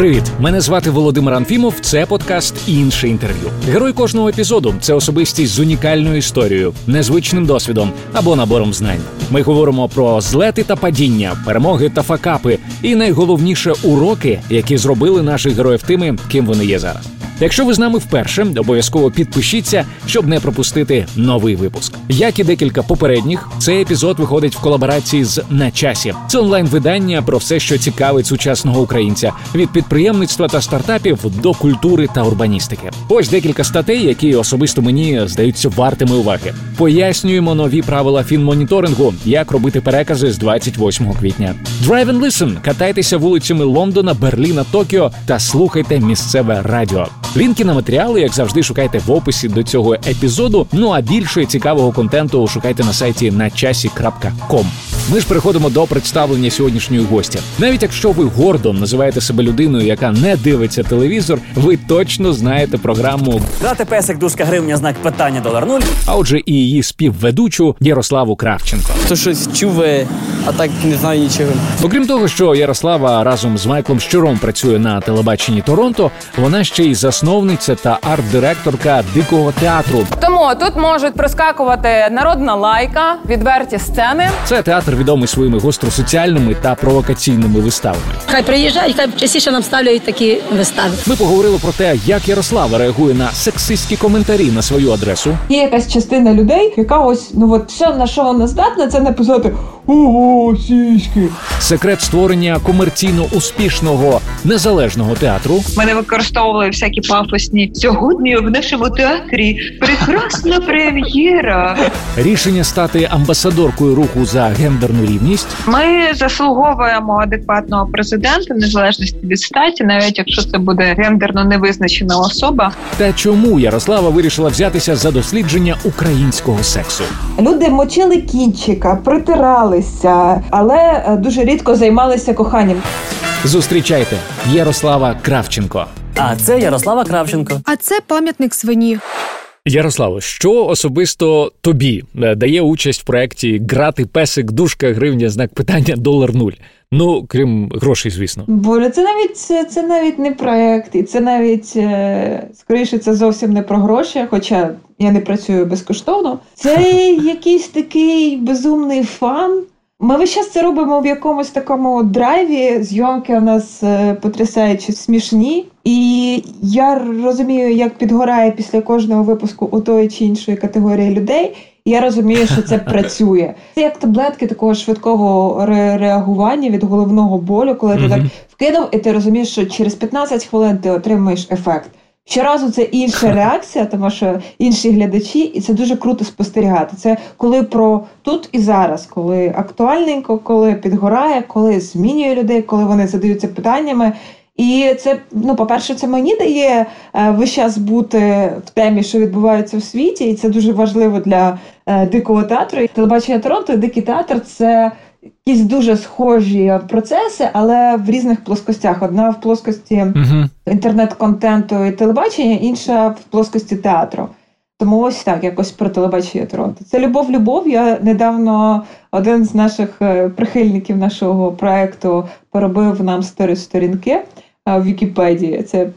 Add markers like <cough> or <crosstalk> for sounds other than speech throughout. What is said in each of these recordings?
Привіт, мене звати Володимир Анфімов. Це подкаст інше інтерв'ю. Герой кожного епізоду це особистість з унікальною історією, незвичним досвідом або набором знань. Ми говоримо про злети та падіння, перемоги та факапи, і найголовніше уроки, які зробили наших героїв тими, ким вони є зараз. Якщо ви з нами вперше, обов'язково підпишіться, щоб не пропустити новий випуск. Як і декілька попередніх, цей епізод виходить в колаборації з на часі. Це онлайн-видання про все, що цікавить сучасного українця від підприємництва та стартапів до культури та урбаністики. Ось декілька статей, які особисто мені здаються вартими уваги. Пояснюємо нові правила фінмоніторингу, як робити перекази з 28 квітня. Drive and listen – катайтеся вулицями Лондона, Берліна, Токіо та слухайте місцеве радіо. Лінки на матеріали, як завжди, шукайте в описі до цього епізоду. Ну а більше цікавого контенту шукайте на сайті начасі.ком. Ми ж переходимо до представлення сьогоднішньої гостя. Навіть якщо ви гордо називаєте себе людиною, яка не дивиться телевізор, ви точно знаєте програму Дати песик дужка гривня, знак питання долар нуль. а отже, і її співведучу Ярославу Кравченко. То щось чув, е, а так не знаю нічого. Окрім того, що Ярослава разом з Майклом Щуром працює на телебаченні Торонто, вона ще й засновниця та арт-директорка дикого театру. Тому тут можуть проскакувати народна лайка, відверті сцени. Це театр відомий своїми гостросоціальними та провокаційними виставами. Хай приїжджають, хай частіше нам ставлять такі вистави. Ми поговорили про те, як Ярослава реагує на сексистські коментарі на свою адресу. Є якась частина людей, яка ось ну от все на що вона здатна, це написати ого, сіськи. Секрет створення комерційно успішного незалежного театру. Ми не використовували всякі пафосні. Сьогодні в нашому театрі прекрасна прем'єра. Рішення стати амбасадоркою руху за гендерну рівність. Ми заслуговуємо адекватного президента, незалежності від статі, навіть якщо це буде гендерно невизначена особа. Та чому Ярослава вирішила взятися за дослідження українського сексу? Люди мочили кінчика, притиралися, але е, дуже рідко займалися коханням. Зустрічайте Ярослава Кравченко. А це Ярослава Кравченко. А це пам'ятник свині. Ярославо, що особисто тобі е, дає участь в проєкті Грати песик, дужка, гривня, знак питання, долар нуль. Ну, крім грошей, звісно. Боже, це навіть це, це навіть не проект, і це навіть е, скоріше це зовсім не про гроші, хоча я не працюю безкоштовно. Це <laughs> якийсь такий безумний фан. Ми весь час це робимо в якомусь такому драйві. Зйомки у нас е, потрясаючі смішні. І я розумію, як підгорає після кожного випуску у тої чи іншої категорії людей. І Я розумію, що це <laughs> працює. Це як таблетки такого швидкого ре- реагування від головного болю, коли ти так вкинув, і ти розумієш, що через 15 хвилин ти отримаєш ефект. Щоразу це інша <laughs> реакція, тому що інші глядачі, і це дуже круто спостерігати. Це коли про тут і зараз, коли актуальненько, коли підгорає, коли змінює людей, коли вони задаються питаннями. І це, ну, по-перше, це мені дає е, весь час бути в темі, що відбувається в світі, і це дуже важливо для е, дикого театру. Телебачення Торонто і дикий театр це якісь дуже схожі процеси, але в різних плоскостях. Одна в плоскості Угу. інтернет-контенту і телебачення, інша в плоскості театру. Тому ось так, якось про телебачення Торонто. Це любов, любов. Я недавно один з наших е, прихильників нашого проекту поробив нам сторі сторінки е, в Вікіпедії. Це,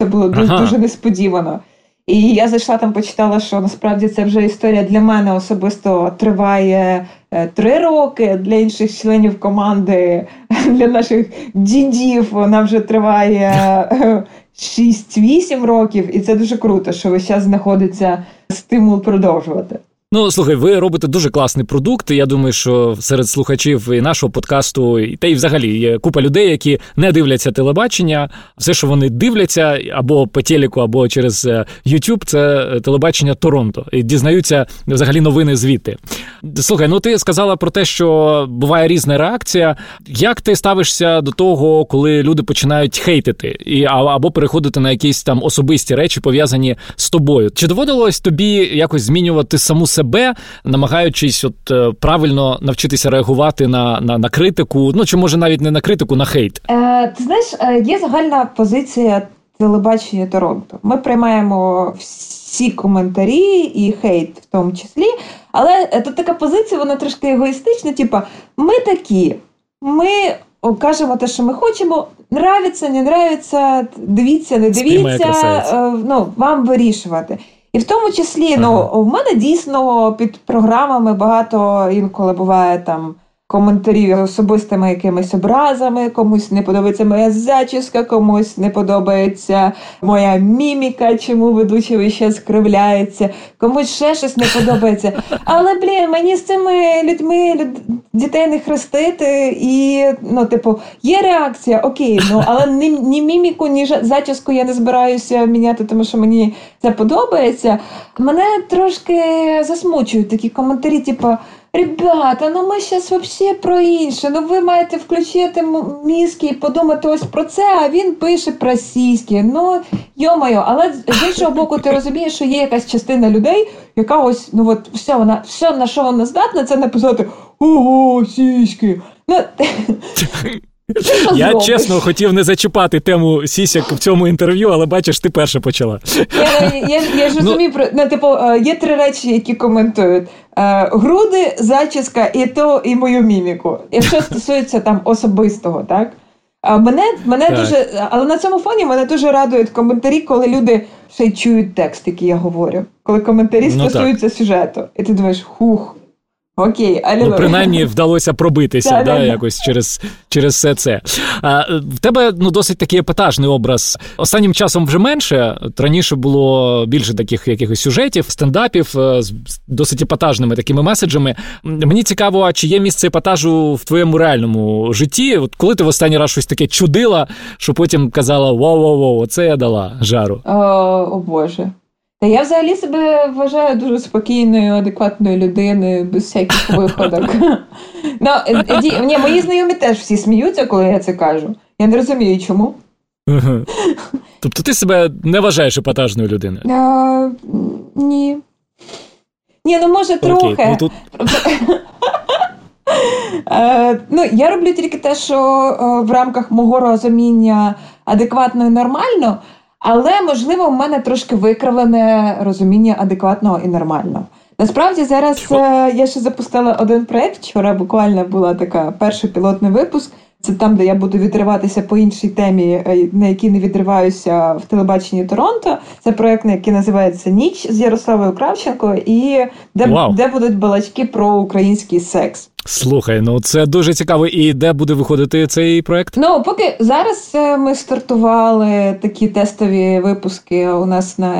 це було дуже, Ага. дуже несподівано. І я зайшла там, почитала, що насправді це вже історія для мене особисто триває е, три роки. Для інших членів команди, <laughs> для наших дідів вона вже триває е, 6-8 років, і це дуже круто, що весь час знаходиться стимул продовжувати. Ну слухай, ви робите дуже класний продукт. і Я думаю, що серед слухачів і нашого подкасту, і та й взагалі є купа людей, які не дивляться телебачення. Все, що вони дивляться, або по телеку, або через е, YouTube, це телебачення Торонто. І дізнаються взагалі новини звідти. Слухай, ну ти сказала про те, що буває різна реакція. Як ти ставишся до того, коли люди починають хейтити, і або переходити на якісь там особисті речі, пов'язані з тобою? Чи доводилось тобі якось змінювати саму себе, намагаючись от е, правильно навчитися реагувати на, на, на критику? Ну чи може навіть не на критику, на хейт? Е, ти знаєш, е, є загальна позиція телебачення Торонто. Ми приймаємо всі коментарі і хейт в тому числі. Але тут така позиція, вона трошки егоїстична. Типа, ми такі, ми кажемо те, що ми хочемо. Нравиться, не нравиться, дивіться, не дивіться. е, Ну, вам вирішувати. І в тому числі, Ага. ну, в мене дійсно під програмами багато інколи буває там коментарів особистими якимись образами, комусь не подобається моя зачіска, комусь не подобається моя міміка, чому ведучий час скривляється, комусь ще щось не подобається. Але блін, мені з цими людьми люд... дітей не хрестити, і ну, типу, є реакція, окей, ну але ні, ні міміку, ні зачіску я не збираюся міняти, тому що мені це подобається. Мене трошки засмучують такі коментарі, типу. Ребята, ну ми зараз взагалі про інше. Ну ви маєте включити мізки і подумати ось про це, а він пише про сіськи. Ну йомайо, але з іншого боку, ти розумієш, що є якась частина людей, яка ось ну от все вона все на що вона здатна, це написати ого, сіськи. Ну <laughs> Я чесно хотів не зачіпати тему сісяк в цьому інтерв'ю, але бачиш, ти перша почала. Я, я, я ж розумію, про ну, типу, е, є три речі, які коментують: Е, груди, зачіска і то, і мою міміку. Якщо стосується там особистого, так? А мене, мене Так. дуже, але на цьому фоні мене дуже радують коментарі, коли люди ще й чують текст, який я говорю. Коли коментарі Ну, так. стосуються сюжету. І ти думаєш, хух, окей, Ну, принаймні вдалося пробитися Да, да, да, да. якось через, через все це. А, в тебе ну, досить такий епатажний образ. Останнім часом вже менше. Раніше було більше таких якихось сюжетів, стендапів е, з досить епатажними такими меседжами. Мені цікаво, а чи є місце епатажу в твоєму реальному житті? От коли ти в останній раз щось таке чудила, що потім казала: воу-воу-воу, оце я дала жару. О, о Боже. Та я взагалі себе вважаю дуже спокійною, адекватною людиною, без всяких виходок. <laughs> Ну, ді- ні, мої знайомі теж всі сміються, коли я це кажу. Я не розумію, чому. Тобто ти себе не вважаєш епатажною людиною? А, ні. Ні, ну може Окей, трохи. ну тут <laughs> Е, ну, я роблю тільки те, що е, в рамках мого розуміння адекватно і нормально, але можливо в мене трошки викривлене розуміння адекватного і нормального. Насправді зараз е, я ще запустила один проект. Вчора буквально була така перший пілотний випуск. Це там, де я буду відриватися по іншій темі, е, на якій не відриваюся в телебаченні Торонто. Це проект, який називається Ніч з Ярославою Кравченко, і де, Вау. де будуть балачки про український секс. Слухай, ну це дуже цікаво. І де буде виходити цей проект? Ну, поки зараз е, ми стартували такі тестові випуски у нас на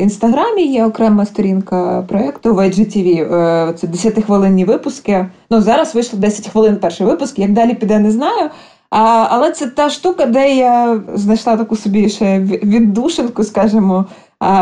інстаграмі. Є окрема сторінка проєкту в IGTV. Е, Це 10-хвилинні випуски. Ну, зараз вийшло 10 хвилин перший випуск. Як далі піде, не знаю. А, але це та штука, де я знайшла таку собі ще ві- віддушинку, скажімо,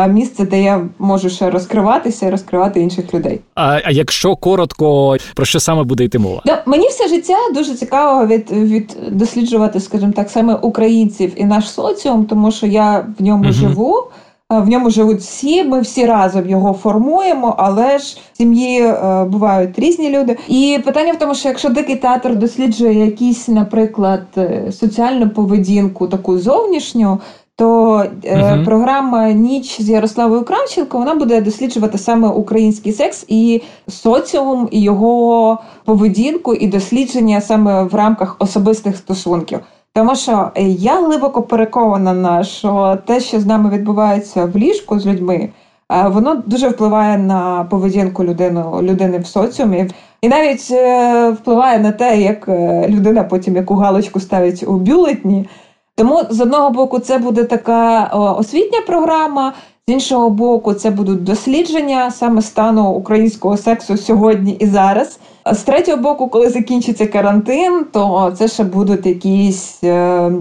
місце, де я можу ще розкриватися і розкривати інших людей. А, а якщо коротко, про що саме буде йти мова? Да, мені все життя дуже цікаво від, від досліджувати, скажімо так, саме українців і наш соціум, тому що я в ньому Мгм. живу. В ньому живуть всі, ми всі разом його формуємо, але ж в сім'ї е, бувають різні люди. І питання в тому, що якщо дикий театр досліджує якісь, наприклад, е, соціальну поведінку, таку зовнішню, то е, Мгм. програма Ніч з Ярославою Кравченко вона буде досліджувати саме український секс і соціум, і його поведінку, і дослідження саме в рамках особистих стосунків. Тому що е, я глибоко переконана, що те, що з нами відбувається в ліжку з людьми, е, воно дуже впливає на поведінку людини, людини в соціумі. І навіть е, впливає на те, як людина потім яку галочку ставить у бюлетні. Тому з одного боку, це буде така освітня програма, з іншого боку, це будуть дослідження саме стану українського сексу сьогодні і зараз. З третього боку, коли закінчиться карантин, то це ще будуть якісь е,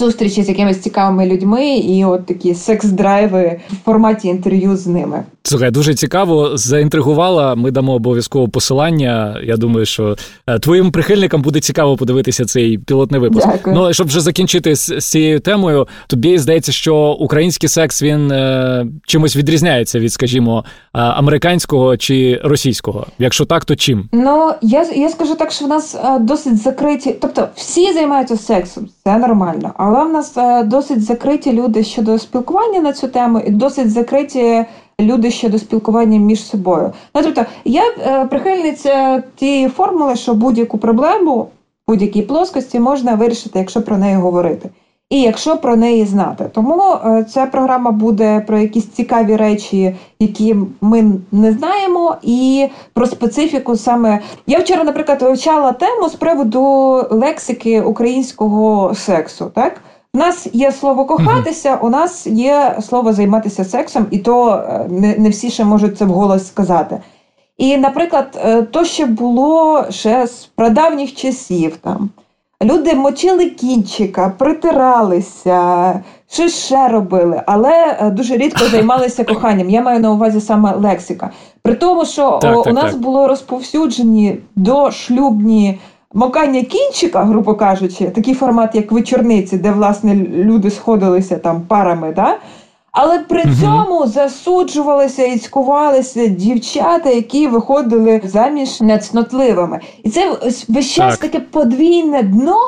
зустрічі з якимись цікавими людьми і от такі секс-драйви в форматі інтерв'ю з ними. Слухай, дуже цікаво, заінтригувала. Ми дамо обов'язково посилання. Я думаю, що е, твоїм прихильникам буде цікаво подивитися цей пілотний випуск. Дякую. Ну, щоб вже закінчити з, цією темою, тобі здається, що український секс він е, чимось відрізняється від, скажімо, е, американського чи російського. Якщо так, то чим? Ну я я скажу так, що в нас е, досить закриті, тобто всі займаються сексом, це нормально. Але в нас е, досить закриті люди щодо спілкування на цю тему, і досить закриті люди щодо спілкування між собою. Ну тобто, я е, прихильниця тієї формули, що будь-яку проблему будь-якій плоскості можна вирішити, якщо про неї говорити. І якщо про неї знати, тому е, ця програма буде про якісь цікаві речі, які ми не знаємо, і про специфіку саме я вчора, наприклад, вивчала тему з приводу лексики українського сексу. Так, у нас є слово кохатися, у нас є слово займатися сексом, і то е, не, не всі ще можуть це вголос сказати. І, наприклад, е, то, що було ще з прадавніх часів там. Люди мочили кінчика, притиралися, щось ще робили, але е, дуже рідко <laughs> займалися коханням. Я маю на увазі саме лексика. При тому, що Так, о, так, у нас так. було розповсюджені дошлюбні макання кінчика, грубо кажучи, такий формат, як вечорниці, де власне люди сходилися там парами. Да? Але при угу. цьому засуджувалися і цькувалися дівчата, які виходили заміж нецнотливими. І це весь час Так. таке подвійне дно.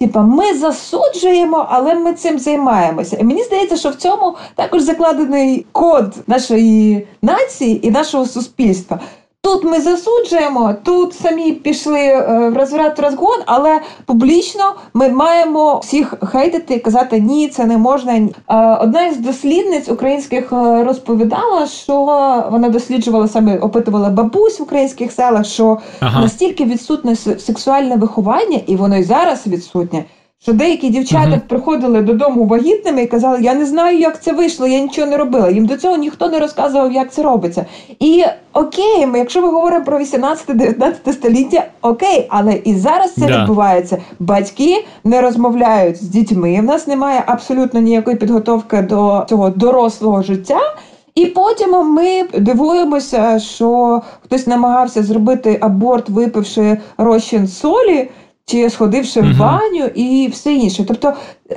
Типа, ми засуджуємо, але ми цим займаємося. І мені здається, що в цьому також закладений код нашої нації і нашого суспільства. Тут ми засуджуємо, тут самі пішли е, в розврат в розгон, але публічно ми маємо всіх хейтити казати ні, це не можна. Е, Одна із дослідниць українських е, розповідала, що вона досліджувала саме опитувала бабусь в українських селах, що Ага. настільки відсутне сексуальне виховання, і воно й зараз відсутнє. Що деякі дівчата Мгм. приходили додому вагітними і казали, я не знаю, як це вийшло, я нічого не робила. Їм до цього ніхто не розказував, як це робиться. І окей, ми, якщо ми говоримо про 18-19 століття, окей, але і зараз це Да. відбувається. Батьки не розмовляють з дітьми. В нас немає абсолютно ніякої підготовки до цього дорослого життя. І потім ми дивуємося, що хтось намагався зробити аборт, випивши розчин солі, чи сходивши угу. в баню і все інше. Тобто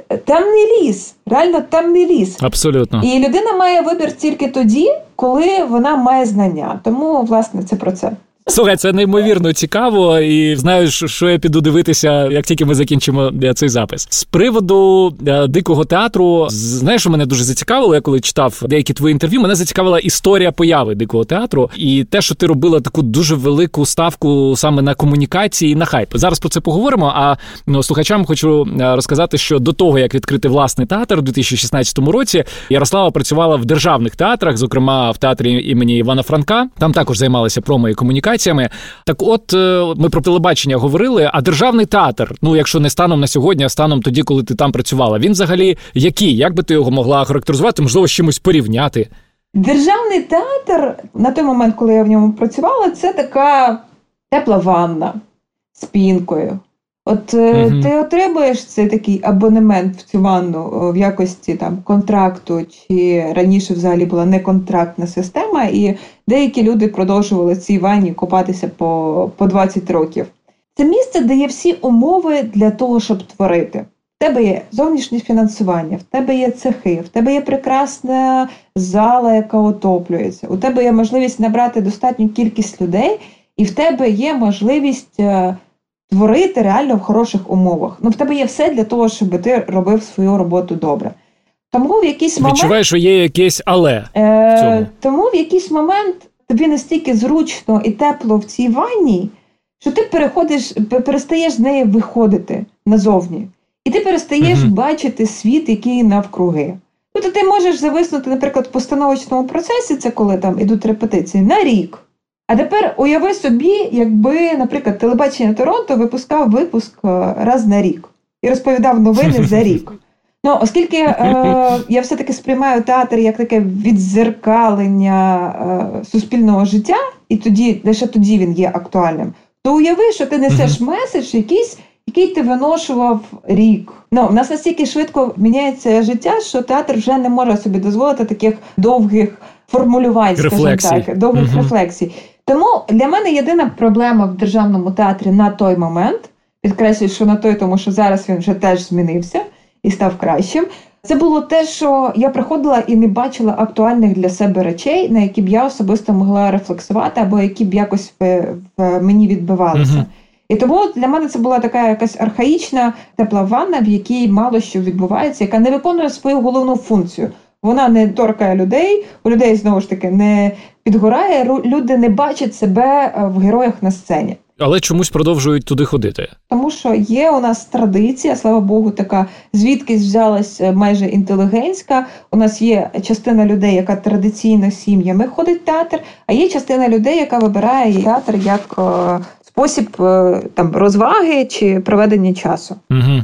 е, темний ліс, реально темний ліс. Абсолютно. І людина має вибір тільки тоді, коли вона має знання. Тому, власне, це про це. Слухай, це неймовірно цікаво, і знаю, що я піду дивитися, як тільки ми закінчимо е, цей запис. З приводу е, дикого театру, знаєш, що мене дуже зацікавило. Я коли читав деякі твої інтерв'ю, мене зацікавила історія появи дикого театру і те, що ти робила таку дуже велику ставку саме на комунікації і на хайп. Зараз про це поговоримо. А ну, слухачам хочу е, розказати, що до того як відкрити власний театр у 2016 році, Ярослава працювала в державних театрах, зокрема в театрі імені Івана Франка. Там також займалися промо і комунікаціями. Так, от е, ми про телебачення говорили. А державний театр, ну якщо не станом на сьогодні, а станом тоді, коли ти там працювала, він взагалі який? Як би ти його могла характеризувати? Можливо, з чимось порівняти? Державний театр на той момент, коли я в ньому працювала, це така тепла ванна з пінкою. От Мгм. ти отримуєш цей такий абонемент в цю ванну е, в якості там контракту, чи раніше взагалі була неконтрактна система, і деякі люди продовжували цій ванні купатися по, по 20 років. Це місце дає всі умови для того, щоб творити. В тебе є зовнішнє фінансування, в тебе є цехи, в тебе є прекрасна зала, яка отоплюється. У тебе є можливість набрати достатню кількість людей, і в тебе є можливість е, творити реально в хороших умовах. Ну, в тебе є все для того, щоб ти робив свою роботу добре. Тому в якийсь момент Відчуваєш, що є якесь але. Е, цьому. тому в якийсь момент тобі настільки зручно і тепло в цій ванні, що ти переходиш, перестаєш з неї виходити назовні. І ти перестаєш Мгм. бачити світ, який навкруги. Тобто ти можеш зависнути, наприклад, в постановочному процесі, це коли там ідуть репетиції, на рік. А тепер уяви собі, якби, наприклад, телебачення Торонто випускав випуск е, раз на рік і розповідав новини за <laughs> рік. Ну, оскільки е, я все-таки сприймаю театр як таке відзеркалення е, суспільного життя, і тоді лише тоді він є актуальним, то уяви, що ти несеш меседж якийсь, який ти виношував рік. Ну, в нас настільки швидко міняється життя, що театр вже не може собі дозволити таких довгих формулювань, скажімо так, довгих рефлексій. Тому для мене єдина проблема в державному театрі на той момент, підкреслюю, що на той, тому що зараз він вже теж змінився і став кращим. Це було те, що я приходила і не бачила актуальних для себе речей, на які б я особисто могла рефлексувати, або які б якось в, в мені відбивалися. Мгм. І тому для мене це була така якась архаїчна тепла ванна, в якій мало що відбувається, яка не виконує свою головну функцію. Вона не торкає людей, у людей знову ж таки не підгорає. Люди не бачать себе е, в героях на сцені. але чомусь продовжують туди ходити. Тому що є у нас традиція, слава Богу, така звідкись взялась е, майже інтелігентська. У нас є частина людей, яка традиційно сім'ями ходить в театр, а є частина людей, яка вибирає театр як е, спосіб там розваги чи проведення часу. Угу.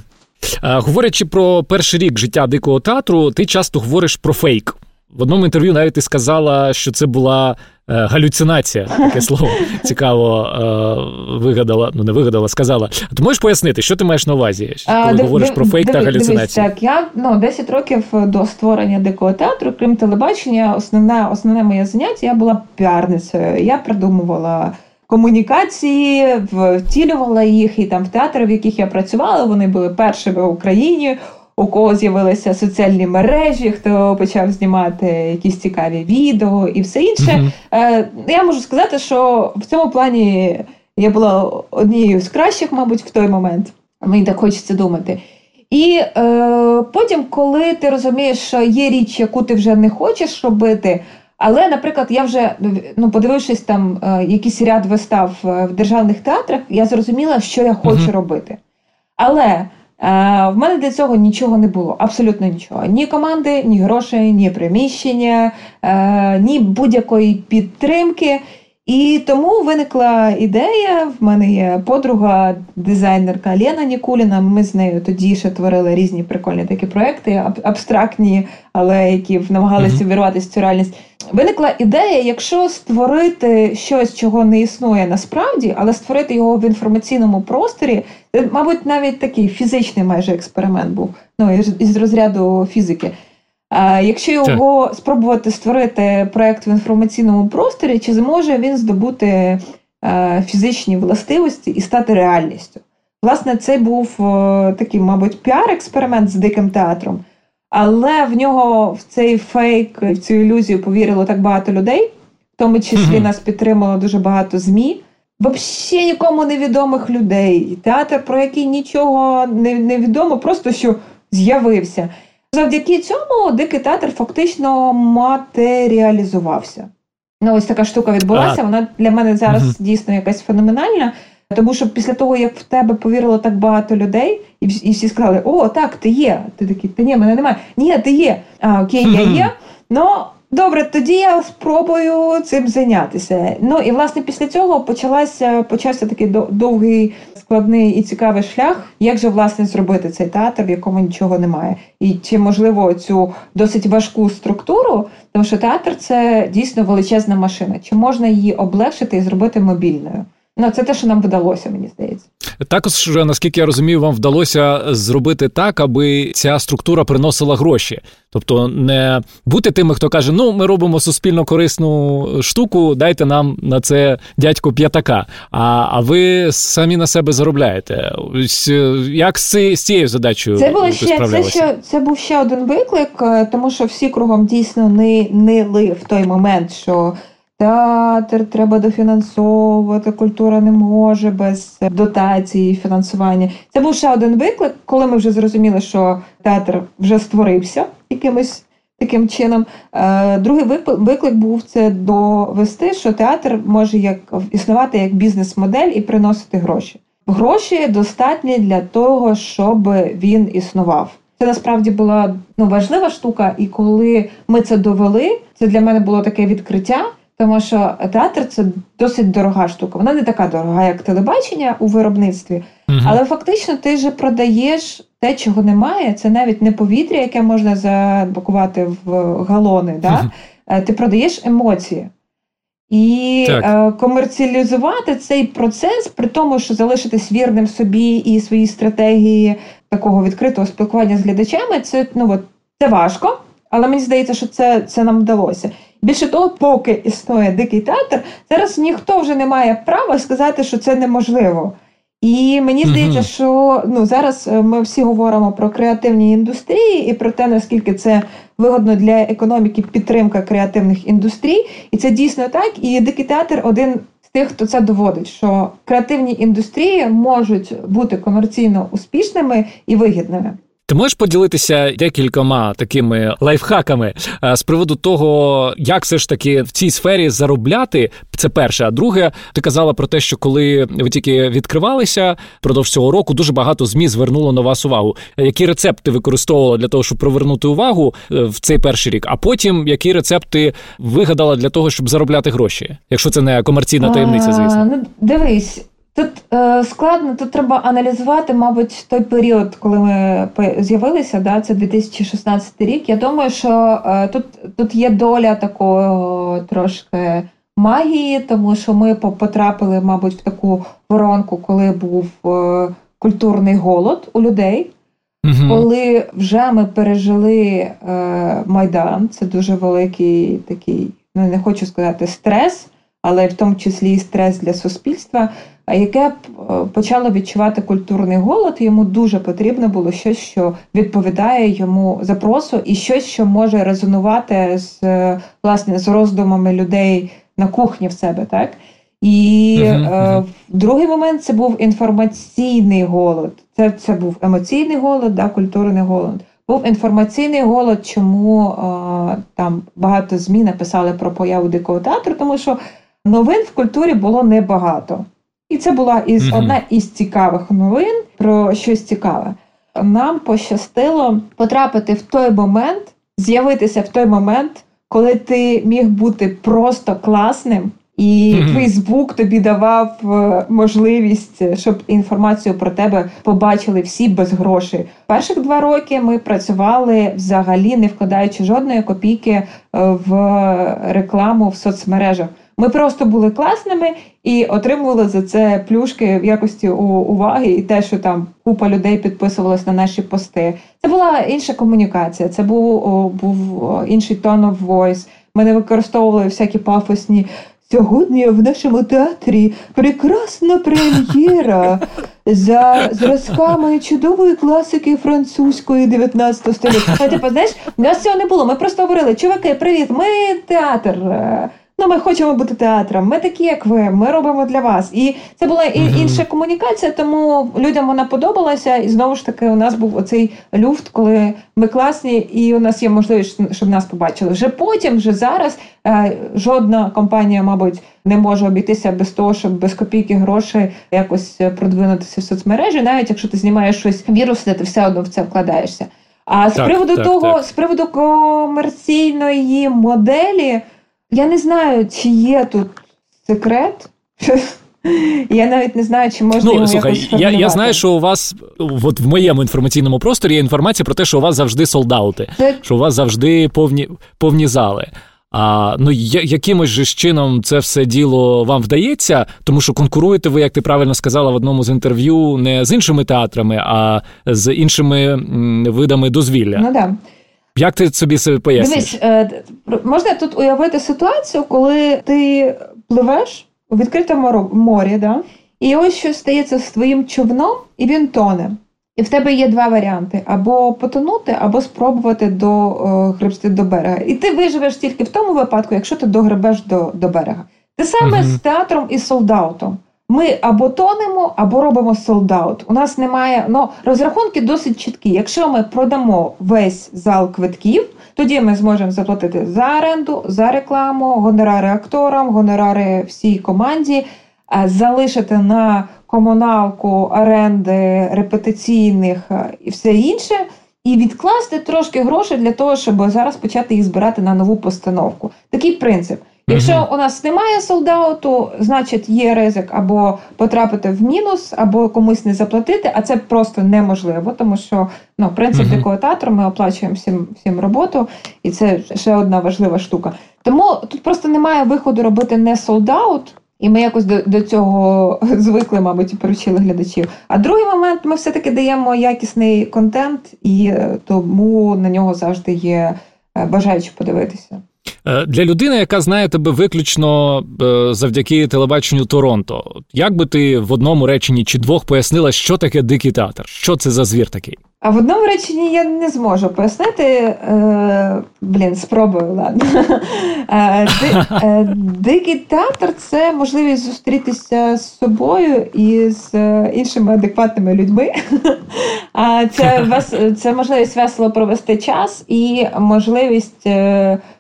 А, говорячи про перший рік життя дикого театру, ти часто говориш про фейк. В одному інтерв'ю навіть ти сказала, що це була е, галюцинація. Таке слово цікаво е, вигадала. Ну не вигадала, сказала. Ти можеш пояснити, що ти маєш на увазі, коли див- говориш див- про фейк та дивись, галюцинацію? Так, я ну 10 років до створення дикого театру, крім телебачення, основне, основне моє заняття я була піарницею. Я придумувала комунікації, втілювала їх і там в театрі, в яких я працювала, вони були першими в Україні. У кого з'явилися соціальні мережі, хто почав знімати якісь цікаві відео і все інше. Е, я можу сказати, що в цьому плані я була однією з кращих, мабуть, в той момент. Мені так хочеться думати. І е, потім, коли ти розумієш, що є річ, яку ти вже не хочеш робити. Але, наприклад, я вже ну, подивившись там е, якийсь ряд вистав е, в державних театрах, я зрозуміла, що я хочу Мгм. робити. Але е, в мене для цього нічого не було, абсолютно нічого. Ні команди, ні грошей, ні приміщення, е, ні будь-якої підтримки. І тому виникла ідея. В мене є подруга, дизайнерка Лена Нікуліна. Ми з нею тоді ще творили різні прикольні такі проекти, аб- абстрактні, але які намагалися Мгм. увірватися в цю реальність. Виникла ідея, якщо створити щось, чого не існує насправді, але створити його в інформаційному просторі, мабуть, навіть такий фізичний майже експеримент був ну, із розряду фізики. Якщо його спробувати створити проект в інформаційному просторі, чи зможе він здобути е, фізичні властивості і стати реальністю? Власне, це був е, такий, мабуть, піар-експеримент з диким театром, але в нього в цей фейк, в цю ілюзію повірило так багато людей, в тому числі Мгм. нас підтримало дуже багато ЗМІ. Взагалі нікому невідомих людей. Театр, про який нічого не відомо, просто що з'явився. Завдяки цьому дикий театр фактично матеріалізувався. Ну, ось така штука відбулася. Вона для мене зараз Мгм. дійсно якась феноменальна. Тому що після того, як в тебе повірило так багато людей, і всі, і всі сказали: О, так, ти є. Ти такий, та ні, мене немає. Ні, ти є. А окей, я <clears throat> є. Ну добре, тоді я спробую цим зайнятися. Ну і власне після цього почалася почався такий до- довгий, складний і цікавий шлях, як же власне зробити цей театр, в якому нічого немає, і чи можливо цю досить важку структуру, тому що театр це дійсно величезна машина. Чи можна її облегшити і зробити мобільною? Ну, це те, що нам вдалося, мені здається. Також, наскільки я розумію, вам вдалося зробити так, аби ця структура приносила гроші. Тобто не бути тими, хто каже, ну ми робимо суспільно корисну штуку, дайте нам на це дядько п'ятака. А а ви самі на себе заробляєте. Ось е, як з, ці- з цією задачею Це було ще це, ще це був ще один виклик, е, тому що всі кругом дійсно не нили в той момент, що театр треба дофінансовувати, культура не може без дотації, фінансування. Це був ще один виклик, коли ми вже зрозуміли, що театр вже створився якимось. Таким чином, Е, другий виклик був це довести, що театр може як існувати як бізнес-модель і приносити гроші. Гроші достатні для того, щоб він існував. Це насправді була ну, важлива штука, і коли ми це довели, це для мене було таке відкриття, тому що театр це досить дорога штука. Вона не така дорога, як телебачення у виробництві, Мгм. але фактично ти же продаєш те, чого немає. Це навіть не повітря, яке можна запакувати в галони. Да? Е, Ти продаєш емоції. І Так. е, комерціалізувати цей процес, при тому, що залишитись вірним собі і своїй стратегії такого відкритого спілкування з глядачами, це ну от це важко, але мені здається, що це, це нам вдалося. Більше того, поки існує дикий театр, зараз ніхто вже не має права сказати, що це неможливо. І мені здається, що ну зараз е, ми всі говоримо про креативні індустрії і про те, наскільки це вигодно для економіки підтримка креативних індустрій, і це дійсно так. І дикий театр один з тих, хто це доводить, що креативні індустрії можуть бути комерційно успішними і вигідними. Ти можеш поділитися декількома такими лайфхаками е, з приводу того, як все ж таки в цій сфері заробляти? Це перше. А друге, ти казала про те, що коли ви тільки відкривалися продовж цього року, дуже багато змі звернуло на вас увагу. Які рецепти використовувала для того, щоб привернути увагу е, в цей перший рік? А потім які рецепти вигадала для того, щоб заробляти гроші, якщо це не комерційна таємниця, звісно. А, ну, дивись. Тут е, складно, тут треба аналізувати, мабуть, той період, коли ми з'явилися, да, це 2016 рік. Я думаю, що е, тут тут є доля такого трошки магії, тому що ми потрапили, мабуть, в таку воронку, коли був е, культурний голод у людей. Угу. Коли вже ми пережили е, Майдан, це дуже великий такий, ну не хочу сказати, стрес, але в тому числі і стрес для суспільства яке е, почало відчувати культурний голод, йому дуже потрібно було щось, що відповідає йому запросу, і щось, що може резонувати з е, власне з роздумами людей на кухні в себе, так. І uh-huh, uh-huh. Е, другий момент це був інформаційний голод. Це це був емоційний голод, да, культурний голод. Був інформаційний голод, чому е, там багато ЗМІ написали про появу дикого театру, тому що новин в культурі було небагато. І це була із mm-hmm. одна із цікавих новин про щось цікаве. Нам пощастило потрапити в той момент, з'явитися в той момент, коли ти міг бути просто класним, і mm-hmm. Фейсбук тобі давав е, можливість, щоб інформацію про тебе побачили всі без грошей. Перших два роки ми працювали взагалі, не вкладаючи жодної копійки е, в рекламу в соцмережах. Ми просто були класними і отримували за це плюшки в якості уваги, і те, що там купа людей підписувалась на наші пости. Це була інша комунікація, це був був інший тон of voice. Ми не використовували всякі пафосні. Сьогодні в нашому театрі прекрасна прем'єра за зразками чудової класики французької 19 століття. Типу, знаєш, у нас цього не було. Ми просто говорили, чуваки, привіт, ми театр. Ну, ми хочемо бути театром. Ми такі, як ви, ми робимо для вас. І це була і інша комунікація, тому людям вона подобалася. І знову ж таки, у нас був оцей люфт, коли ми класні, і у нас є можливість, щоб нас побачили. Вже потім, вже зараз, е, жодна компанія, мабуть, не може обійтися без того, щоб без копійки грошей якось продвинутися в соцмережі, навіть якщо ти знімаєш щось вірусне, ти все одно в це вкладаєшся. А з так, приводу так, того, так. з приводу комерційної моделі. Я не знаю, чи є тут секрет. <laughs> Я навіть не знаю, чи можна. Ну, слухай, я я знаю, що у вас от в моєму інформаційному просторі є інформація про те, що у вас завжди солдаути, це... що у вас завжди повні повні зали. А ну я, якимось же чином це все діло вам вдається, тому що конкуруєте ви, як ти правильно сказала в одному з інтерв'ю, не з іншими театрами, а з іншими м, видами дозвілля. Ну да. Як ти собі себе пояснюєш? Дивись, е, можна тут уявити ситуацію, коли ти пливеш у відкритому морі, да? і ось що стається з твоїм човном, і він тоне. І в тебе є два варіанти: або потонути, або спробувати догребсти до берега. І ти виживеш тільки в тому випадку, якщо ти догребеш до до берега. Те саме uh з театром і солдаутом. Ми або тонемо, або робимо солдаут. У нас немає ну, розрахунки досить чіткі. Якщо ми продамо весь зал квитків, тоді ми зможемо заплатити за оренду, за рекламу, гонорари акторам, гонорари всій команді, залишити на комуналку оренди репетиційних і все інше. І відкласти трошки грошей для того, щоб зараз почати їх збирати на нову постановку. Такий принцип. Якщо у нас немає солдауту, значить є ризик або потрапити в мінус, або комусь не заплатити, а це просто неможливо, тому що ну, принцип uh-huh. дикого театру ми оплачуємо всім всім роботу, і це ще одна важлива штука. Тому тут просто немає виходу робити не солдаут. І ми якось до до цього <laughs> звикли, мабуть, і поручили глядачів. А другий момент ми все-таки даємо якісний контент, і е, тому на нього завжди є е, бажаючи подивитися. Е, для людини, яка знає тебе виключно е, завдяки телебаченню Торонто, як би ти в одному реченні чи двох пояснила, що таке дикий театр? Що це за звір такий? А в одному реченні я не зможу пояснити. Е, Блін, спробую, ладно. <laughs> Е, е, Дикий театр це можливість зустрітися з собою і з е, іншими адекватними людьми. <laughs> А це <laughs> вес, це можливість весело провести час і можливість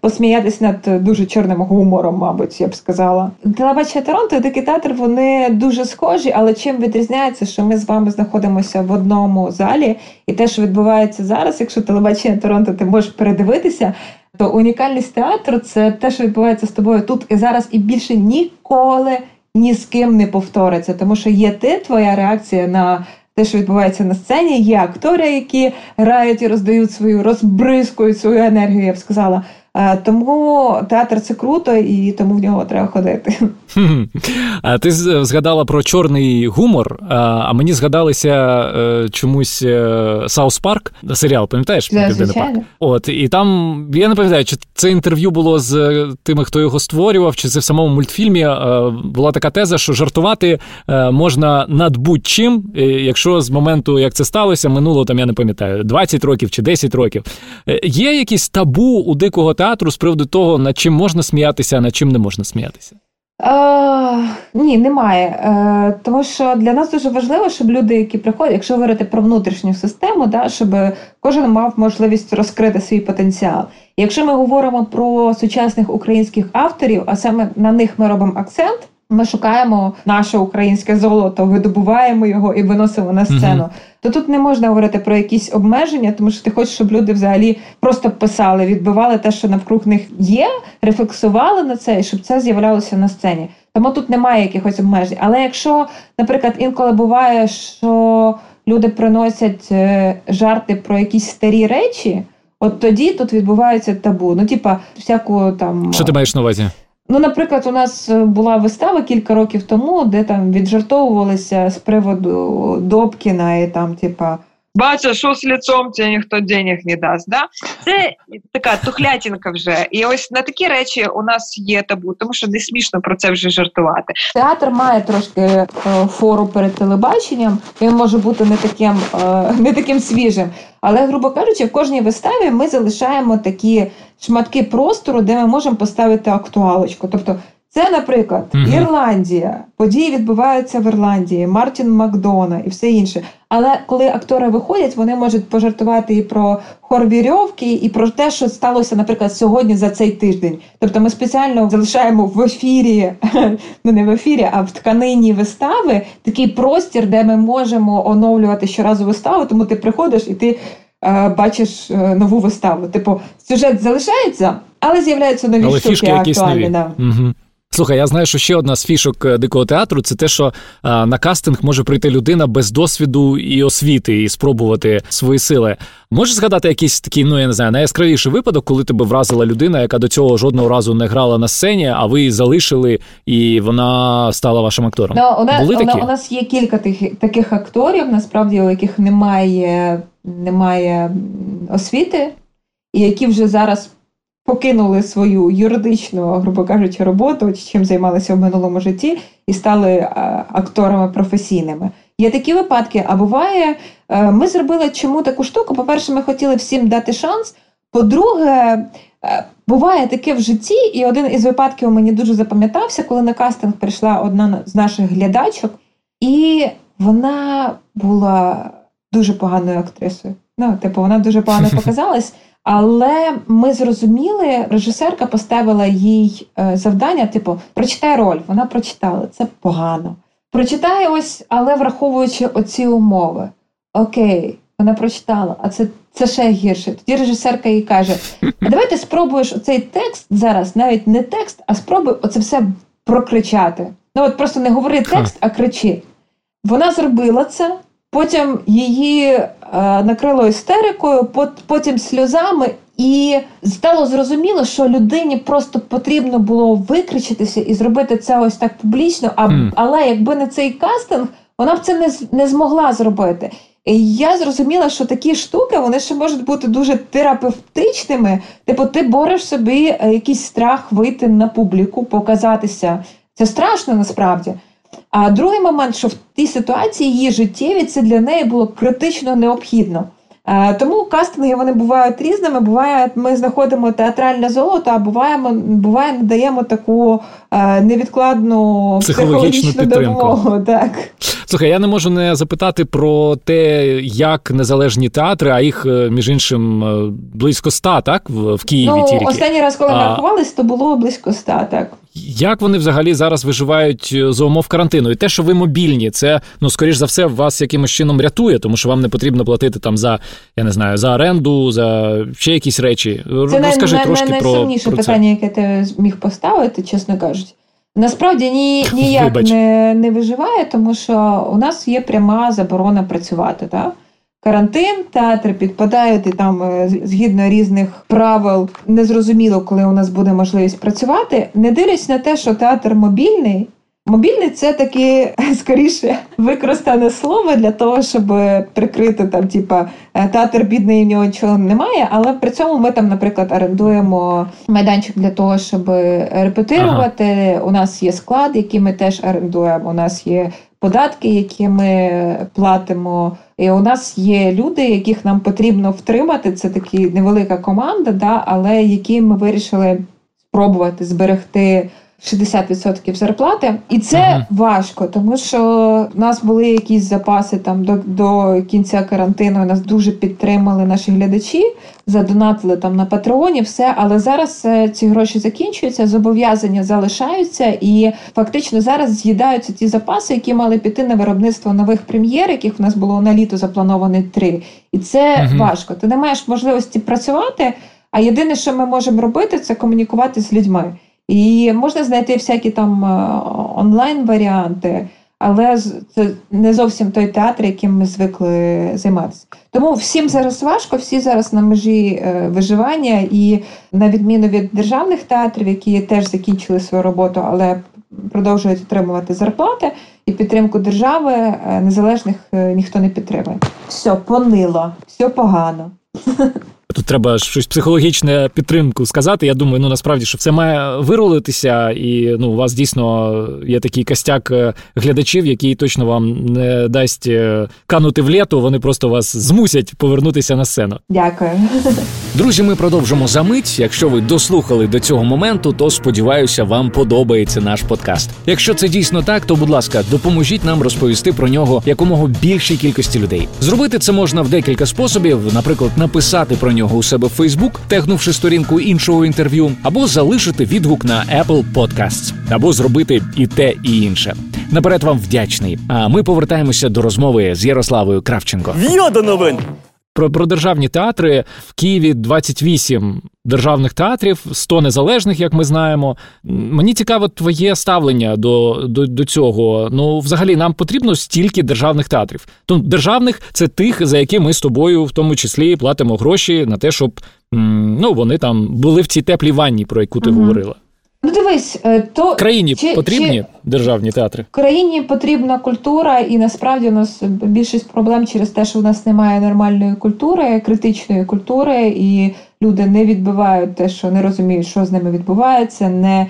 посміятися над дуже чорним гумором, мабуть, я б сказала. Телебачення Торонто і Дикий театр вони дуже схожі, але чим відрізняється, що ми з вами знаходимося в одному залі, і те, що відбувається зараз, якщо телебачення Торонто ти можеш передивитися. То унікальність театру це те, що відбувається з тобою тут і зараз, і більше ніколи ні з ким не повториться, тому що є ти, твоя реакція на те, що відбувається на сцені, є актори, які грають і роздають свою, розбризкують свою енергію, я б сказала. Е, Тому театр це круто, і тому в нього треба ходити. <laughs> А Ти згадала про чорний гумор, а- мені згадалися е, чомусь е, Саус Парк, серіал, пам'ятаєш? Парк»? От, і там, я не пам'ятаю, чи це інтерв'ю було з е, тими, хто його створював, чи це в самому мультфільмі. е, Була така теза, що жартувати е, можна над будь-чим, е, якщо з моменту, як це сталося, минуло там, я не пам'ятаю, 20 років чи 10 років. Е, Є якісь табу у дикого театру з приводу того, над чим можна сміятися, а над чим не можна сміятися? Е, ні, немає. Е, тому що для нас дуже важливо, щоб люди, які приходять, якщо говорити про внутрішню систему, да, щоб кожен мав можливість розкрити свій потенціал. Якщо ми говоримо про сучасних українських авторів, а саме на них ми робимо акцент. Ми шукаємо наше українське золото, видобуваємо його і виносимо на сцену. Мгм. То тут не можна говорити про якісь обмеження, тому що ти хочеш, щоб люди взагалі просто писали, відбивали те, що навкруг них є, рефлексували на це, і щоб це з'являлося на сцені. Тому тут немає якихось обмежень. Але якщо, наприклад, інколи буває, що люди приносять е, жарти про якісь старі речі, от тоді тут відбувається табу. Ну, типа, всяку там. Що ти маєш на увазі? Ну, наприклад, у нас е, була вистава кілька років тому, де там віджартовувалися з приводу Добкіна і там, типа. Бачиш, що з лицом тебе ніхто денег не дасть. Да? Це така тухлятінка вже. І ось на такі речі у нас є табу, тому що не смішно про це вже жартувати. Театр має трошки е, фору перед телебаченням. Він може бути не таким, е, <laughs> не таким свіжим. Але, грубо кажучи, в кожній виставі ми залишаємо такі шматки простору, де ми можемо поставити актуалочку. Тобто, це, наприклад, Мгм. Ірландія, події відбуваються в Ірландії, Мартін Макдона і все інше. Але коли актори виходять, вони можуть пожартувати і про хор вірьовки, і про те, що сталося, наприклад, сьогодні за цей тиждень. Тобто ми спеціально залишаємо в ефірі, <laughs> ну не в ефірі, а в тканині вистави такий простір, де ми можемо оновлювати щоразу виставу. Тому ти приходиш і ти е, бачиш е, нову виставу. Типу, сюжет залишається, але з'являються нові Але штуки фішки актуальні. нові. Да. Угу. Слухай, я знаю, що ще одна з фішок е, дикого театру це те, що а, на кастинг може прийти людина без досвіду і освіти і спробувати свої сили. Можеш згадати якийсь такий, ну я не знаю, найяскравіший випадок, коли тебе вразила людина, яка до цього жодного разу не грала на сцені, а ви її залишили, і вона стала вашим актором. Ну, у, нас, Були у, такі? у нас є кілька тих, таких акторів, насправді, у яких немає, немає освіти, і які вже зараз покинули свою юридичну, грубо кажучи, роботу, чим займалися в минулому житті, і стали е, акторами професійними. Є такі випадки, а буває, е, ми зробили чому таку штуку. По-перше, ми хотіли всім дати шанс. По-друге, е, буває таке в житті, і один із випадків мені дуже запам'ятався, коли на кастинг прийшла одна з наших глядачок, і вона була дуже поганою актрисою. Ну, типу, вона дуже погано <laughs> показалась. Але ми зрозуміли, режисерка поставила їй е, завдання: типу, прочитай роль. Вона прочитала це погано. Прочитає ось, але враховуючи оці умови. Окей, вона прочитала, а це, це ще гірше. Тоді режисерка їй каже: а давай ти спробуєш оцей текст зараз, навіть не текст, а спробуй оце все прокричати. Ну от просто не говори текст, а кричи. Вона зробила це. Потім її е, накрило істерикою, пот- потім сльозами, і стало зрозуміло, що людині просто потрібно було викричитися і зробити це ось так публічно. А. Але якби не цей кастинг, вона б це не, не змогла зробити. І я зрозуміла, що такі штуки вони ще можуть бути дуже терапевтичними. Типу, ти бореш собі е, якийсь страх вийти на публіку, показатися. Це страшно насправді. А другий момент, що в тій ситуації її життєві це для неї було критично необхідно. Е, Тому кастинги вони бувають різними. Буває, ми знаходимо театральне золото, а буваємо, буває, надаємо таку е, невідкладну Психологічну психологічну допомогу. <laughs> Так. Слухай, я не можу не запитати про те, як незалежні театри, а їх, е, між іншим, близько ста, так? В, Києві Ну, тільки. останній раз, коли ми А- рахувались, то було близько ста, так. Як вони взагалі зараз виживають е, за умов карантину? І те, що ви мобільні, це ну скоріш за все вас якимось чином рятує, тому що вам не потрібно платити там за я не знаю за оренду, за ще якісь речі. Це Розкажи най, трошки най, про, найсумніше про це. питання, яке ти зміг поставити, чесно кажучи. Насправді ні, <laughs> ніяк Вибач. не, не виживає, тому що у нас є пряма заборона працювати. Так? Карантин, театри підпадають, і там е, згідно різних правил незрозуміло, коли у нас буде можливість працювати. Не дивлячись на те, що театр мобільний. Мобільний це таке <laughs> скоріше використане слово для того, щоб прикрити там, типа е, театр бідний, в нього нічого немає. Але при цьому ми там, наприклад, орендуємо майданчик для того, щоб репетирувати. У нас є склад, який ми теж орендуємо. У нас є податки, які ми платимо. І у нас є люди, яких нам потрібно втримати. Це така невелика команда, да, але які ми вирішили спробувати зберегти 60% зарплати. І це Ага. важко, тому що в нас були якісь запаси там до, до кінця карантину. Нас дуже підтримали наші глядачі, задонатили там на патреоні, все. Але зараз е, ці гроші закінчуються, зобов'язання залишаються, і фактично зараз з'їдаються ті запаси, які мали піти на виробництво нових прем'єр, яких в нас було на літо заплановано три. І це Мгм. важко. Ти не маєш можливості працювати. А єдине, що ми можемо робити, це комунікувати з людьми. І можна знайти всякі там е, онлайн-варіанти, але це не зовсім той театр, яким ми звикли займатися. Тому всім зараз важко, всі зараз на межі е, виживання, і на відміну від державних театрів, які теж закінчили свою роботу, але продовжують отримувати зарплати і підтримку держави, е, незалежних ніхто не підтримує. Все понило, все погано. <laughs> Тут треба щось психологічне підтримку сказати. Я думаю, ну насправді що все має вирулитися, і ну у вас дійсно є такий костяк е, глядачів, який точно вам не дасть е, канути в літу. Вони просто вас змусять повернутися на сцену. Дякую. Друзі, ми продовжимо за мить. Якщо ви дослухали до цього моменту, то сподіваюся, вам подобається наш подкаст. Якщо це дійсно так, то будь ласка, допоможіть нам розповісти про нього якомога більшій кількості людей. Зробити це можна в декілька способів, наприклад, написати про нього у себе в Фейсбук, тегнувши сторінку іншого інтерв'ю, або залишити відгук на Apple Podcasts, або зробити і те, і інше. Наперед вам вдячний. А ми повертаємося до розмови з Ярославою Кравченко. В'йо новин! Про, про державні театри в Києві 28 державних театрів, 100 незалежних, як ми знаємо. Мені цікаво твоє ставлення до, до, до цього. Ну, взагалі, нам потрібно стільки державних театрів. Тому державних це тих, за які ми з тобою, в тому числі, платимо гроші на те, щоб ну, вони там були в цій теплій ванні, про яку ти Мгм. говорила. Ну дивись, е, то країні чи- потрібні чи- державні театри. В країні потрібна культура, і насправді у нас більшість проблем через те, що у нас немає нормальної культури, критичної культури, і люди не відбивають те, що не розуміють, що з ними відбувається, не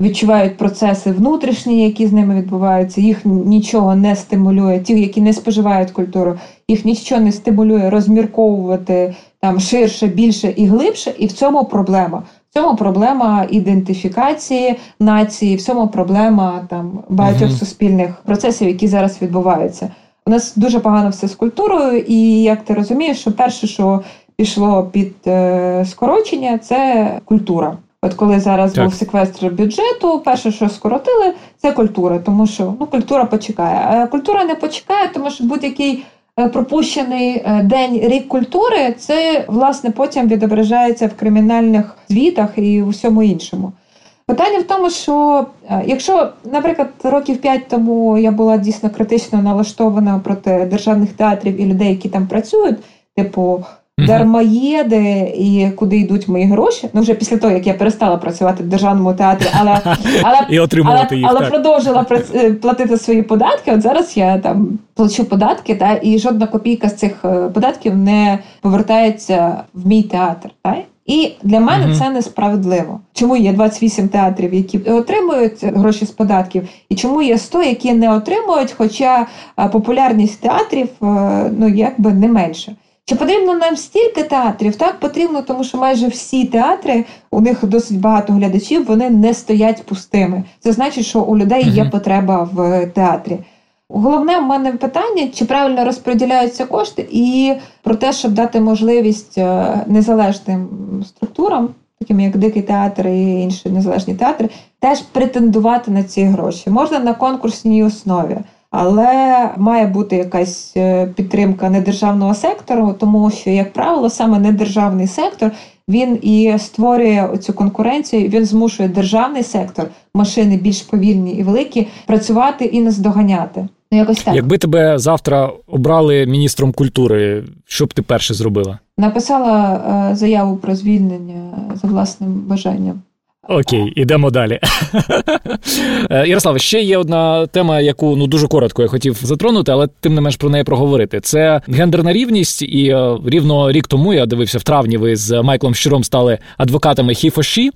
відчувають процеси внутрішні, які з ними відбуваються. Їх нічого не стимулює. Ті, які не споживають культуру, їх нічого не стимулює розмірковувати там ширше, більше і глибше. І в цьому проблема. В цьому проблема ідентифікації нації, в цьому проблема там багатьох Мгм. суспільних процесів, які зараз відбуваються. У нас дуже погано все з культурою, і як ти розумієш, що перше, що пішло під е, скорочення, це культура. От коли зараз Так. був секвестр бюджету, перше, що скоротили, це культура, тому що ну культура почекає. А культура не почекає, тому що будь-який пропущений е, день рік культури, це власне потім відображається в кримінальних звітах і в усьому іншому. Питання в тому, що е, якщо, наприклад, років п'ять тому я була дійсно критично налаштована проти державних театрів і людей, які там працюють, типу. Дармоєди і куди йдуть мої гроші. Ну вже після того, як я перестала працювати в державному театрі, але, <laughs> але І отримувати але, їх. але так. продовжила е, платити свої податки. От зараз я там плачу податки, та і жодна копійка з цих е, податків не повертається в мій театр. Та? І для мене Мгм. це несправедливо. Чому є 28 театрів, які отримують гроші з податків, і чому є 100, які не отримують, хоча е, популярність театрів ну якби не менше. Чи потрібно нам стільки театрів? Так потрібно, тому що майже всі театри, у них досить багато глядачів, вони не стоять пустими. Це значить, що у людей є потреба в театрі. Головне в мене питання, чи правильно розподіляються кошти, і про те, щоб дати можливість е, незалежним структурам, таким як Дикий театр і інші незалежні театри, теж претендувати на ці гроші. Можна на конкурсній основі. Але має бути якась е, підтримка недержавного сектору, тому що, як правило, саме недержавний сектор він і створює цю конкуренцію. Він змушує державний сектор, машини більш повільні і великі, працювати і наздоганяти. Ну, якось так Якби тебе завтра обрали міністром культури, що б ти перше зробила? написала е, заяву про звільнення за власним бажанням. Окей, ідемо далі. <laughs> Е, Ярослав, ще є одна тема, яку ну дуже коротко я хотів затронути, але тим не менш про неї проговорити. Це гендерна рівність. І е, рівно рік тому я дивився в травні. Ви з Майклом Щиром стали адвокатами Хіфоші.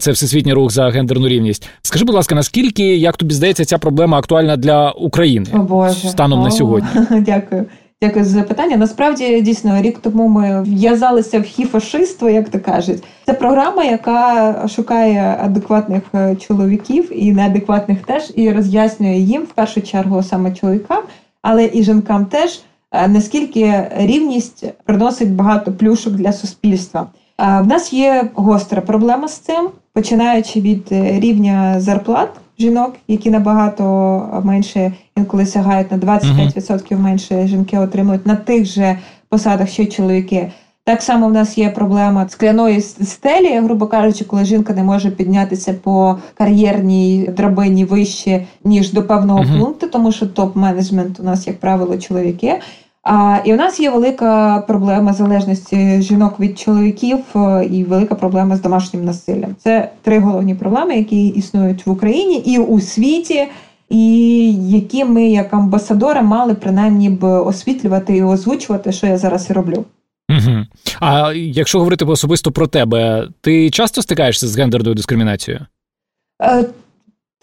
Це всесвітній рух за гендерну рівність. Скажи, будь ласка, наскільки як тобі здається, ця проблема актуальна для України О Боже, станом на сьогодні? <laughs> Дякую. Дякую за запитання. Насправді дійсно рік тому ми в'язалися в хіфашиство, як то кажуть. Це програма, яка шукає адекватних е, чоловіків і неадекватних теж, і роз'яснює їм в першу чергу саме чоловікам, але і жінкам теж е, наскільки рівність приносить багато плюшок для суспільства. В нас є гостра проблема з цим, починаючи від е, рівня зарплат жінок, які набагато менше інколи сягають на 25% менше жінки отримують на тих же посадах, що й чоловіки. Так само в нас є проблема скляної стелі, грубо кажучи, коли жінка не може піднятися по кар'єрній драбині вище ніж до певного Мгм. пункту, тому що топ-менеджмент у нас, як правило, чоловіки. А, і у нас є велика проблема залежності жінок від чоловіків е, і велика проблема з домашнім насиллям. Це три головні проблеми, які існують в Україні і у світі, і які ми, як амбасадори, мали принаймні б освітлювати і озвучувати, що я зараз і роблю. Угу. А якщо говорити особисто про тебе, ти часто стикаєшся з гендерною дискримінацією?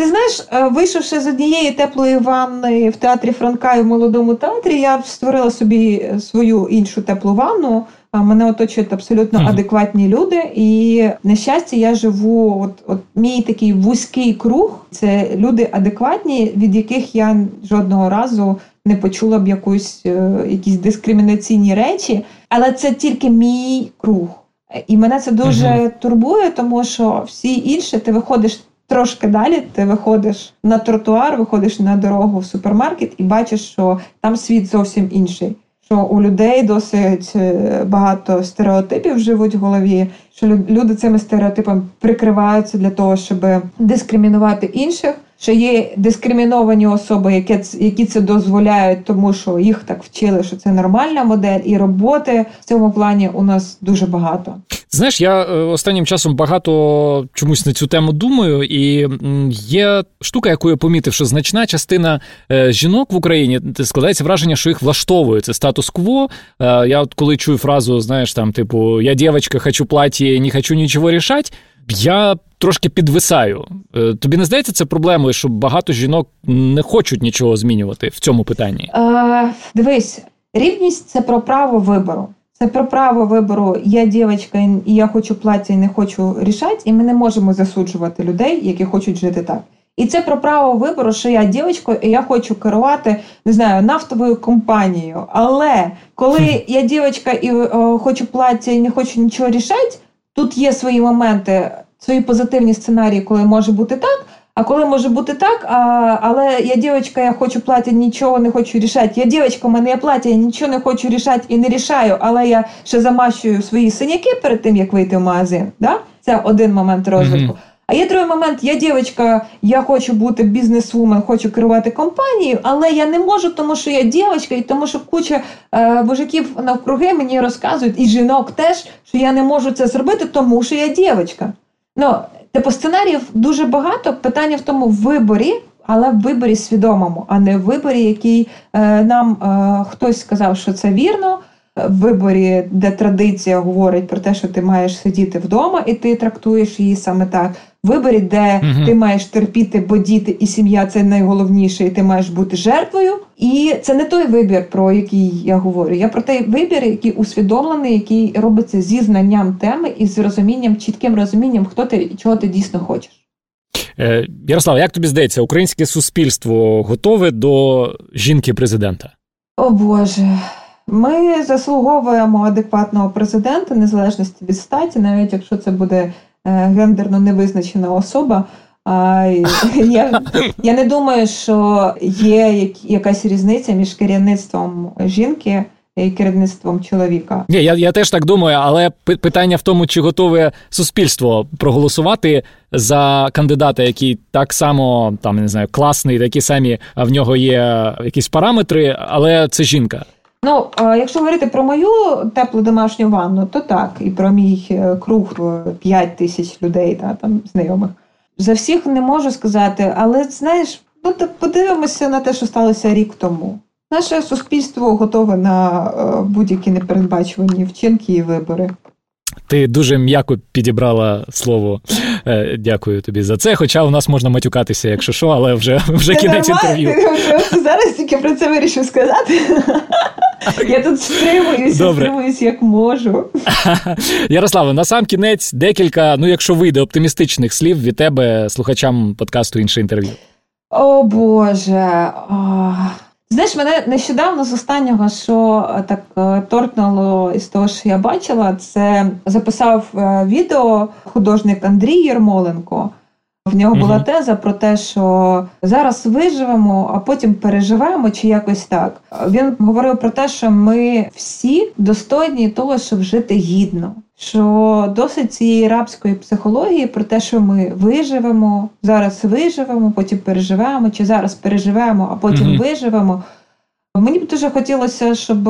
Е, Ти знаєш, е, вийшовши з однієї теплої ванни в театрі Франка і в молодому театрі, я створила собі свою іншу теплу ванну. А Мене оточують абсолютно Мгм. адекватні люди, і на щастя, я живу. От, от мій такий вузький круг це люди адекватні, від яких я жодного разу не почула б якусь е, якісь дискримінаційні речі, але це тільки мій круг. І мене це дуже Мгм. турбує, тому що всі інші ти виходиш трошки далі, ти виходиш на тротуар, виходиш на дорогу в супермаркет і бачиш, що там світ зовсім інший. Що у людей досить е, багато стереотипів живуть в голові, що люди цими стереотипами прикриваються для того, щоб дискримінувати інших. Що є дискриміновані особи, які, це дозволяють, тому що їх так вчили, що це нормальна модель, і роботи в цьому плані у нас дуже багато. Знаєш, я е, останнім часом багато чомусь на цю тему думаю, і є штука, яку я помітив, що значна частина е, жінок в Україні складається враження, що їх влаштовує це статус-кво. Е, Я от коли чую фразу, знаєш, там, типу, я дівчинка, хочу платі, не хочу нічого рішати. Я трошки підвисаю. Е, Тобі не здається це проблемою, що багато жінок не хочуть нічого змінювати в цьому питанні? Е, дивись, рівність це про право вибору. Це про право вибору. Я дівчинка, і я хочу плаття і не хочу рішати, і ми не можемо засуджувати людей, які хочуть жити так. І це про право вибору, що я дівчинка, і я хочу керувати не знаю нафтовою компанією. Але коли <laughs> я дівчинка і е, хочу плаття і не хочу нічого рішати, тут є свої моменти, свої позитивні сценарії, коли може бути так. А коли може бути так, а, але я дівчинка, я хочу плаття, нічого не хочу рішати. Я дівчинка, у мене є плаття, я нічого не хочу рішати і не рішаю, але я ще замащую свої синяки перед тим, як вийти в магазин. Да? Це один момент розвитку. Мгм. А є другий момент, я дівчинка, я хочу бути бізнесвумен, хочу керувати компанією, але я не можу, тому що я дівчинка, і тому що куча е, мужиків навкруги мені розказують, і жінок теж, що я не можу це зробити, тому що я дівчинка. Ну, типу сценаріїв дуже багато. Питання в тому в виборі, але в виборі свідомому, а не в виборі, який е, нам е, хтось сказав, що це вірно. Виборі, де традиція говорить про те, що ти маєш сидіти вдома, і ти трактуєш її саме так. Виборі, де Мгм. ти маєш терпіти, бо діти і сім'я це найголовніше, і ти маєш бути жертвою. І це не той вибір, про який я говорю. Я про той вибір, який усвідомлений, який робиться зі знанням теми і з розумінням, чітким розумінням, хто ти і чого ти дійсно хочеш. Е, Ярослав, як тобі здається, українське суспільство готове до жінки президента? О Боже. Ми заслуговуємо адекватного президента, незалежності від статі, навіть якщо це буде е, гендерно невизначена особа. А, <laughs> я, я не думаю, що є як- якась різниця між керівництвом жінки і керівництвом чоловіка. Ні, я, я теж так думаю, але питання в тому, чи готове суспільство проголосувати за кандидата, який так само там не знаю, класний, такі самі в нього є якісь параметри, але це жінка. Ну, якщо говорити про мою теплу домашню ванну, то так, і про мій е, круг 5 тисяч людей, та, там, знайомих. За всіх не можу сказати, але знаєш, ну подивимося на те, що сталося рік тому. Наше суспільство готове на е, будь-які непередбачувані вчинки і вибори. Ти дуже м'яко підібрала слово. Е, Дякую тобі за це. Хоча у нас можна матюкатися, якщо що, але вже, вже кінець інтерв'ю. зараз тільки про це вирішив сказати. Я тут стримуюся, Добре. стримуюсь як можу. <laughs> Ярославе, на сам кінець декілька, ну якщо вийде оптимістичних слів від тебе слухачам подкасту інше інтерв'ю. О Боже. О. Знаєш, мене нещодавно з останнього, що е, так е, торкнуло із того, що я бачила, це записав е, відео художник Андрій Єрмоленко. В нього була Мгм. теза про те, що зараз виживемо, а потім переживемо, чи якось так. Він говорив про те, що ми всі достойні того, щоб жити гідно. Що досить цієї рабської психології про те, що ми виживемо, зараз виживемо, потім переживемо, чи зараз переживемо, а потім Мгм. виживемо. Мені б дуже хотілося, щоб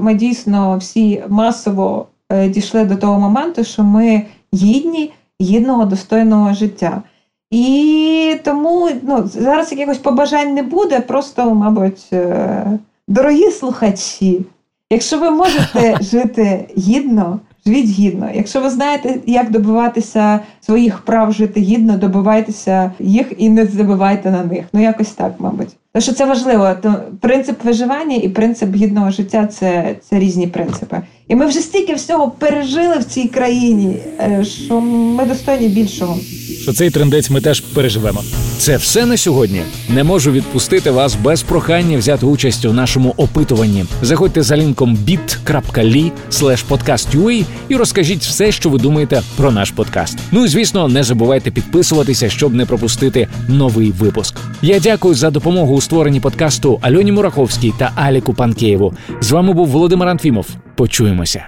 ми дійсно всі масово е, дійшли до того моменту, що ми гідні гідного достойного життя. І тому ну, зараз якихось побажань не буде, просто, мабуть, е, дорогі слухачі, якщо ви можете <laughs> жити гідно, живіть гідно. Якщо ви знаєте, як добиватися своїх прав жити гідно, добивайтеся їх і не забивайте на них. Ну якось так, мабуть. Тому що це важливо. То принцип виживання і принцип гідного життя це, це різні принципи. І ми вже стільки всього пережили в цій країні, е, що ми достойні більшого. Що цей трендець ми теж переживемо. Це все на сьогодні. Не можу відпустити вас без прохання взяти участь у нашому опитуванні. Заходьте за лінком bit.ly podcast.ua і розкажіть все, що ви думаєте про наш подкаст. Ну і звісно, не забувайте підписуватися, щоб не пропустити новий випуск. Я дякую за допомогу у створенні подкасту Альоні Мураховській та Аліку Панкеєву. З вами був Володимир Антвімов. Почуємося.